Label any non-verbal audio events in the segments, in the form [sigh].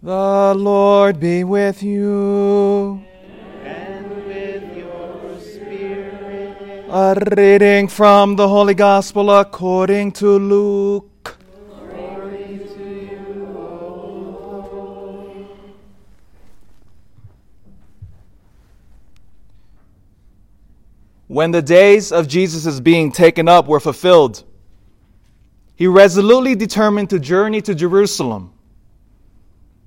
The Lord be with you. and with your spirit. A reading from the Holy Gospel according to Luke. Glory to you, O Lord. When the days of Jesus' being taken up were fulfilled, he resolutely determined to journey to Jerusalem,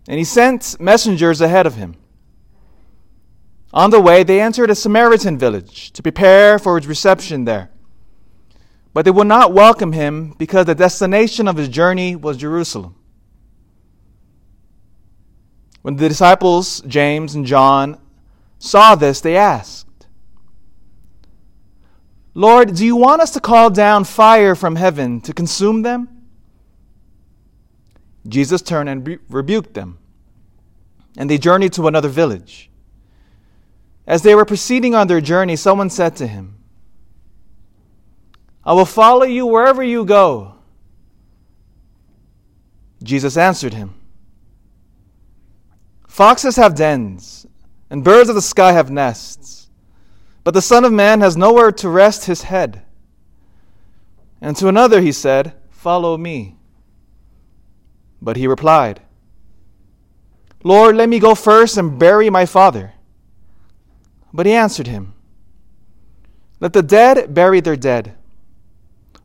and he sent messengers ahead of him. On the way, they entered a Samaritan village to prepare for his reception there. But they would not welcome him because the destination of his journey was Jerusalem. When the disciples, James and John, saw this, they asked, Lord, do you want us to call down fire from heaven to consume them? Jesus turned and rebu- rebuked them, and they journeyed to another village. As they were proceeding on their journey, someone said to him, I will follow you wherever you go. Jesus answered him, Foxes have dens, and birds of the sky have nests, but the Son of Man has nowhere to rest his head. And to another he said, Follow me. But he replied, Lord, let me go first and bury my father. But he answered him, Let the dead bury their dead.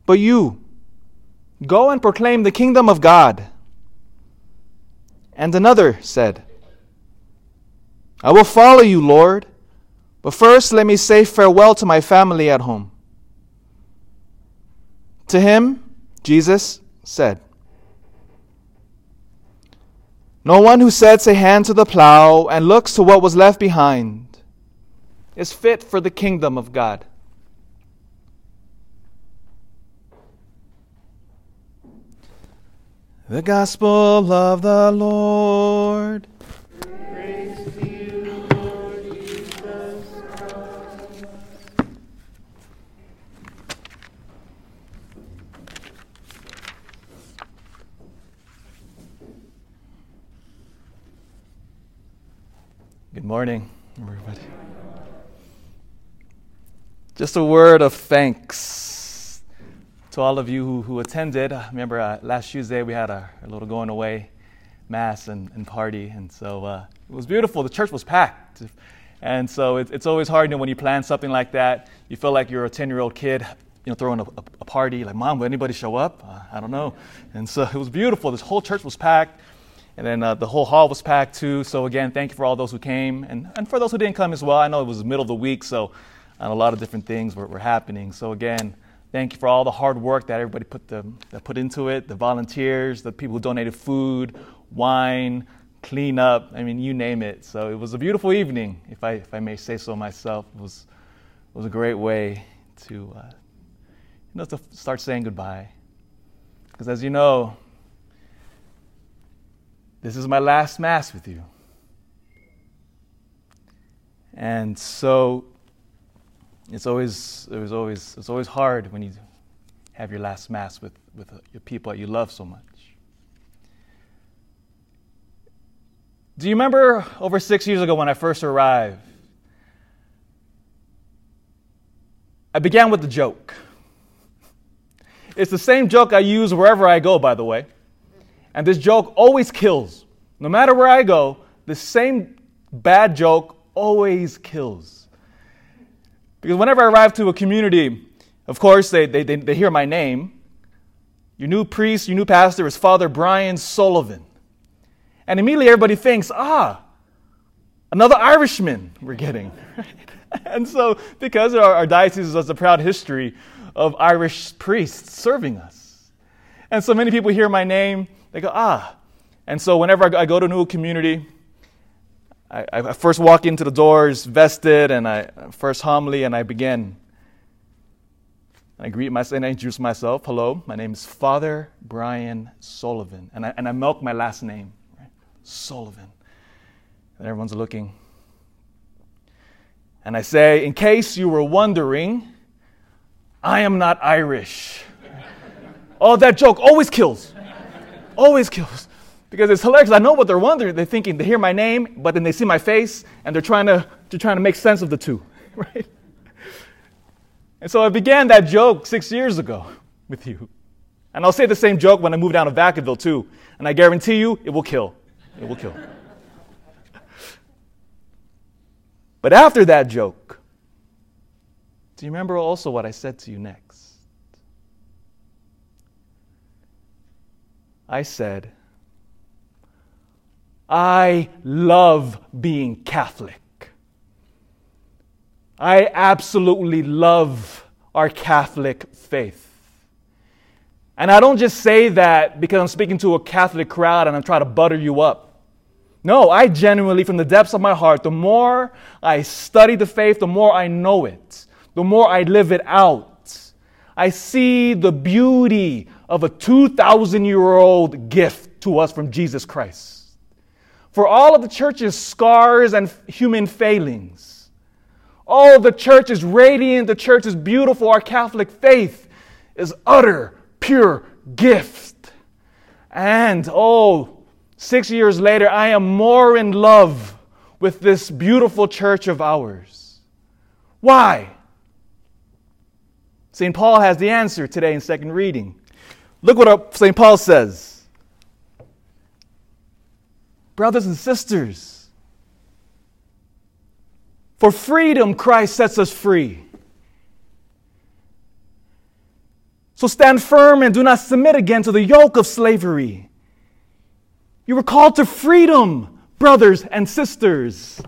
But you, go and proclaim the kingdom of God. And another said, I will follow you, Lord, but first let me say farewell to my family at home. To him, Jesus said, No one who sets a hand to the plow and looks to what was left behind is fit for the kingdom of God. The Gospel of the Lord. Praise to you, Lord Jesus Christ. Good morning, everybody. Just a word of thanks to all of you who, who attended. I remember uh, last Tuesday we had a, a little going away mass and, and party, and so uh, it was beautiful. The church was packed. And so it, it's always hard you know, when you plan something like that. You feel like you're a 10 year old kid you know, throwing a, a, a party, like, Mom, will anybody show up? Uh, I don't know. And so it was beautiful. This whole church was packed. And then uh, the whole hall was packed too. So again, thank you for all those who came, and, and for those who didn't come as well. I know it was the middle of the week, so and a lot of different things were, were happening. So again, thank you for all the hard work that everybody put the, that put into it. The volunteers, the people who donated food, wine, clean up. I mean, you name it. So it was a beautiful evening, if I if I may say so myself. It was it was a great way to uh, you know to start saying goodbye. Because as you know, this is my last Mass with you. And so it's always, it was always, it's always hard when you have your last Mass with, with uh, your people that you love so much. Do you remember over six years ago when I first arrived? I began with the joke. It's the same joke I use wherever I go, by the way. And this joke always kills. No matter where I go, the same bad joke always kills. Because whenever I arrive to a community, of course, they, they, they, they hear my name. Your new priest, your new pastor is Father Brian Sullivan. And immediately everybody thinks, ah, another Irishman we're getting. [laughs] and so, because our, our diocese has a proud history of Irish priests serving us. And so many people hear my name, they go, ah. And so whenever I go to a new community, I, I first walk into the doors vested and I first homily and I begin. I greet myself and I introduce myself. Hello, my name is Father Brian Sullivan. And I, and I milk my last name, right? Sullivan. And everyone's looking. And I say, in case you were wondering, I am not Irish. [laughs] oh, that joke always kills. Always kills. because it's hilarious. I know what they're wondering. They're thinking they hear my name, but then they see my face, and they're trying to they're trying to make sense of the two, [laughs] right? And so I began that joke six years ago with you, and I'll say the same joke when I move down to Vacaville too, and I guarantee you it will kill. It will kill. but after that joke, do you remember also what I said to you next? I said, I love being Catholic. I absolutely love our Catholic faith. And I don't just say that because I'm speaking to a Catholic crowd and I'm trying to butter you up. No, I genuinely, from the depths of my heart, the more I study the faith, the more I know it, the more I live it out. I see the beauty of a 2,000 year old gift to us from Jesus Christ. For all of the church's scars and human failings, oh, the church is radiant, the church is beautiful, our Catholic faith is utter, pure gift. And oh, six years later, I am more in love with this beautiful church of ours. Why? St. Paul has the answer today in second reading. Look what St. Paul says. Brothers and sisters, for freedom, Christ sets us free. So stand firm and do not submit again to the yoke of slavery. You were called to freedom, brothers and sisters.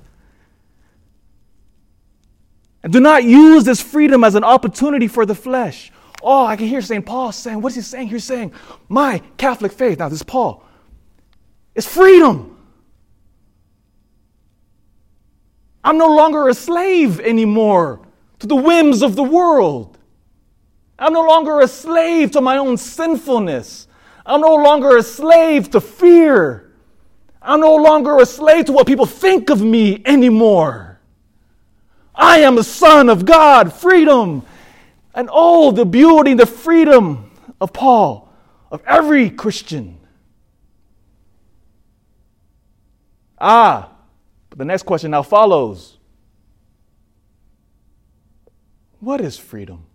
And do not use this freedom as an opportunity for the flesh. Oh, I can hear St. Paul saying, what is he saying? He's saying, my Catholic faith, now this is Paul, is freedom. I'm no longer a slave anymore to the whims of the world. I'm no longer a slave to my own sinfulness. I'm no longer a slave to fear. I'm no longer a slave to what people think of me anymore. I am a son of God, freedom. And oh, the beauty, the freedom of Paul, of every Christian. Ah, but the next question now follows What is freedom?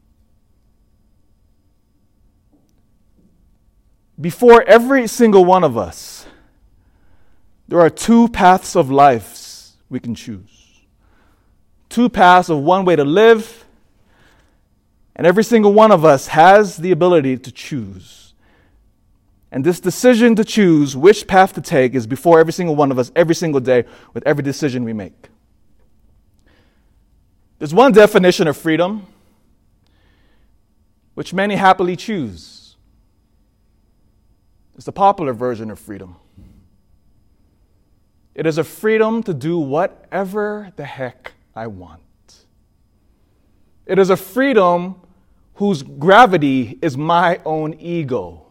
Before every single one of us, there are two paths of life we can choose. Two paths of one way to live, and every single one of us has the ability to choose. And this decision to choose which path to take is before every single one of us, every single day, with every decision we make. There's one definition of freedom which many happily choose it's the popular version of freedom. It is a freedom to do whatever the heck I want. It is a freedom whose gravity is my own ego.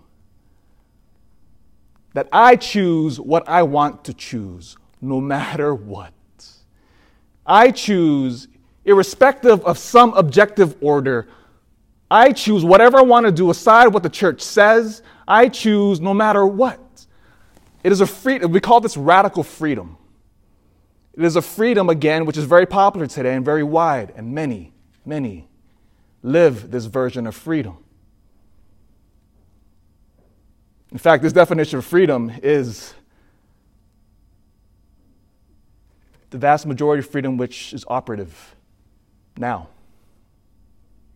That I choose what I want to choose, no matter what. I choose, irrespective of some objective order, I choose whatever I want to do aside what the church says, I choose no matter what. It is a freedom. We call this radical freedom. It is a freedom, again, which is very popular today and very wide, and many, many live this version of freedom. In fact, this definition of freedom is the vast majority of freedom which is operative now.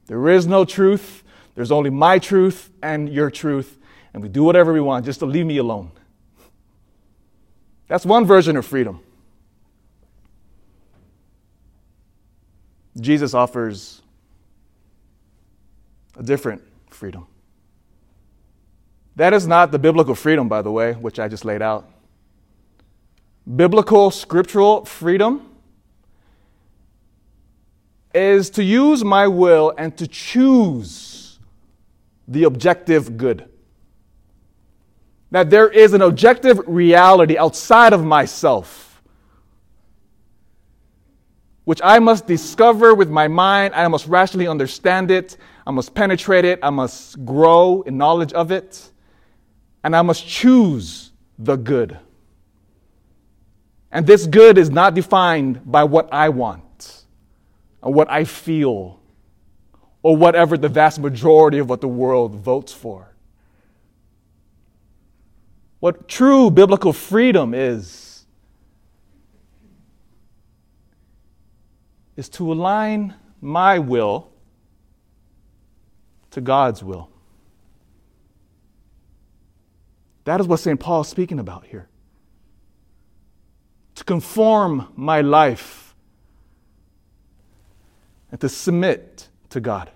There is no truth, there's only my truth and your truth, and we do whatever we want just to leave me alone. That's one version of freedom. Jesus offers a different freedom. That is not the biblical freedom, by the way, which I just laid out. Biblical, scriptural freedom is to use my will and to choose the objective good that there is an objective reality outside of myself, which I must discover with my mind. I must rationally understand it. I must penetrate it. I must grow in knowledge of it. And I must choose the good. And this good is not defined by what I want or what I feel or whatever the vast majority of what the world votes for. What true biblical freedom is, is to align my will to God's will. That is what St. Paul is speaking about here. To conform my life and to submit to God.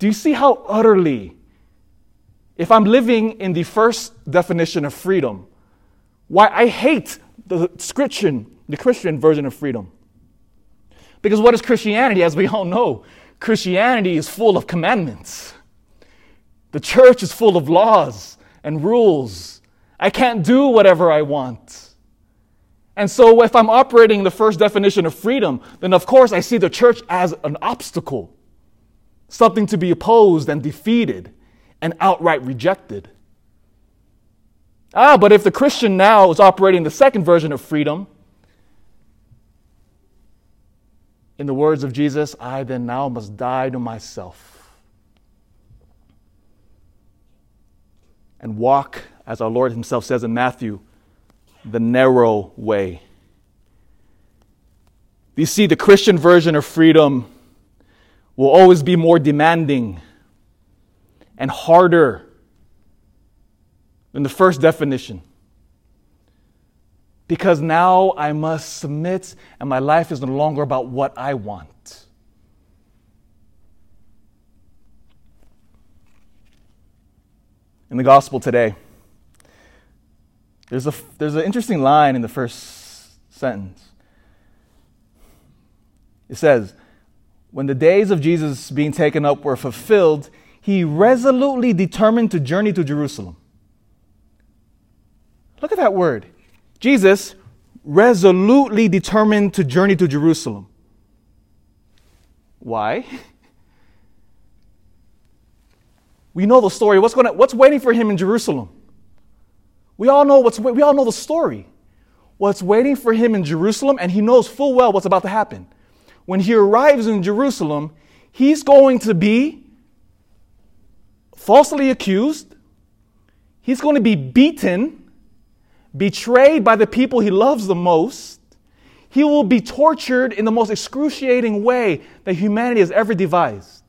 Do you see how utterly, if I'm living in the first definition of freedom, why I hate the Christian, the Christian version of freedom? Because what is Christianity? As we all know, Christianity is full of commandments. The church is full of laws and rules. I can't do whatever I want. And so, if I'm operating the first definition of freedom, then of course I see the church as an obstacle, something to be opposed and defeated and outright rejected. Ah, but if the Christian now is operating the second version of freedom, In the words of Jesus, I then now must die to myself and walk, as our Lord Himself says in Matthew, the narrow way. You see, the Christian version of freedom will always be more demanding and harder than the first definition because now I must submit and my life is no longer about what I want. In the gospel today, there's, a, there's an interesting line in the first sentence. It says, When the days of Jesus being taken up were fulfilled, he resolutely determined to journey to Jerusalem. Look at that word. Jesus resolutely determined to journey to Jerusalem. Why? [laughs] We know the story. What's, going what's waiting for him in Jerusalem? We all know what's we all know the story. What's waiting for him in Jerusalem, and he knows full well what's about to happen. When he arrives in Jerusalem, he's going to be falsely accused. He's going to be beaten betrayed by the people he loves the most, he will be tortured in the most excruciating way that humanity has ever devised.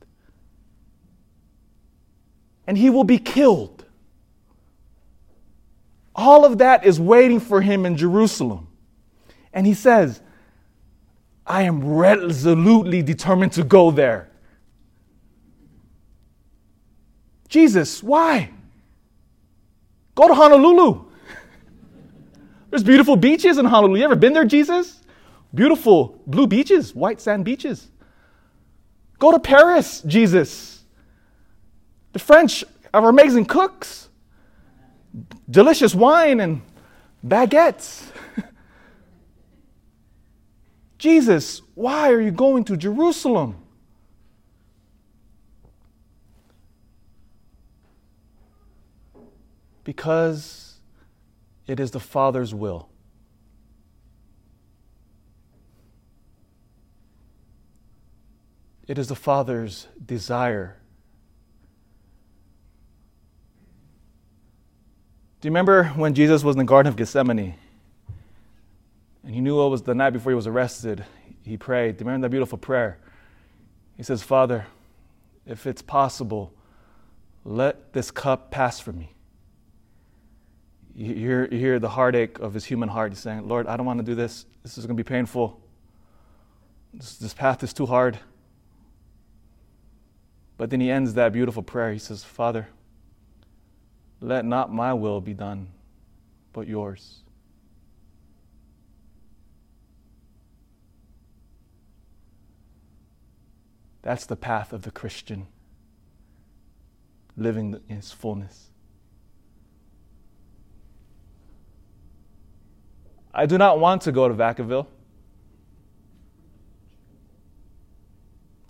And he will be killed. All of that is waiting for him in Jerusalem. And he says, I am resolutely determined to go there. Jesus, why? Go to Honolulu. There's beautiful beaches in Honolulu. You ever been there, Jesus? Beautiful blue beaches, white sand beaches. Go to Paris, Jesus. The French are amazing cooks. Delicious wine and baguettes. [laughs] Jesus, why are you going to Jerusalem? Because it is the Father's will. It is the Father's desire. Do you remember when Jesus was in the Garden of Gethsemane? And he knew it was the night before he was arrested. He prayed. Do you remember that beautiful prayer? He says, Father, if it's possible, let this cup pass from me. You hear, you hear the heartache of his human heart. He's saying, Lord, I don't want to do this. This is going to be painful. This, this path is too hard. But then he ends that beautiful prayer. He says, Father, let not my will be done, but yours. That's the path of the Christian, living in his fullness. I do not want to go to Vacaville.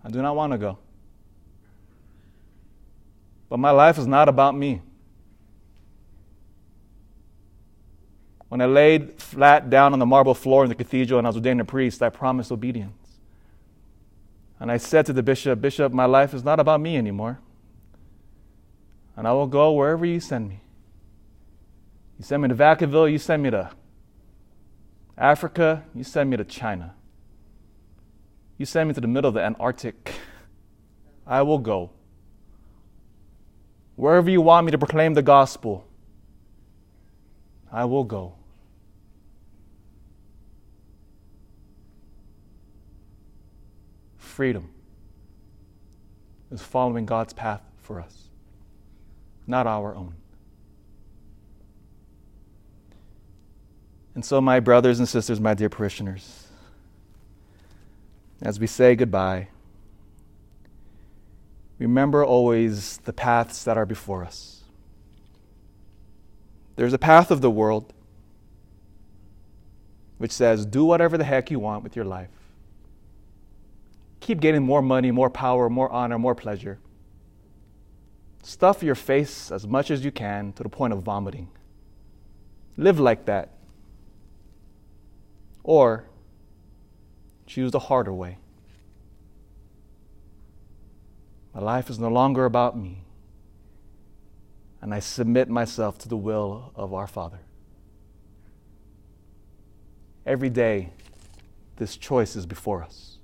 I do not want to go. But my life is not about me. When I laid flat down on the marble floor in the cathedral and I was ordained a priest, I promised obedience. And I said to the bishop, Bishop, my life is not about me anymore. And I will go wherever you send me. You send me to Vacaville, you send me to Africa, you send me to China. You send me to the middle of the Antarctic. I will go. Wherever you want me to proclaim the gospel, I will go. Freedom is following God's path for us, not our own. And so, my brothers and sisters, my dear parishioners, as we say goodbye, remember always the paths that are before us. There's a path of the world which says, do whatever the heck you want with your life. Keep getting more money, more power, more honor, more pleasure. Stuff your face as much as you can to the point of vomiting. Live like that. Or choose the harder way. My life is no longer about me, and I submit myself to the will of our Father. Every day, this choice is before us.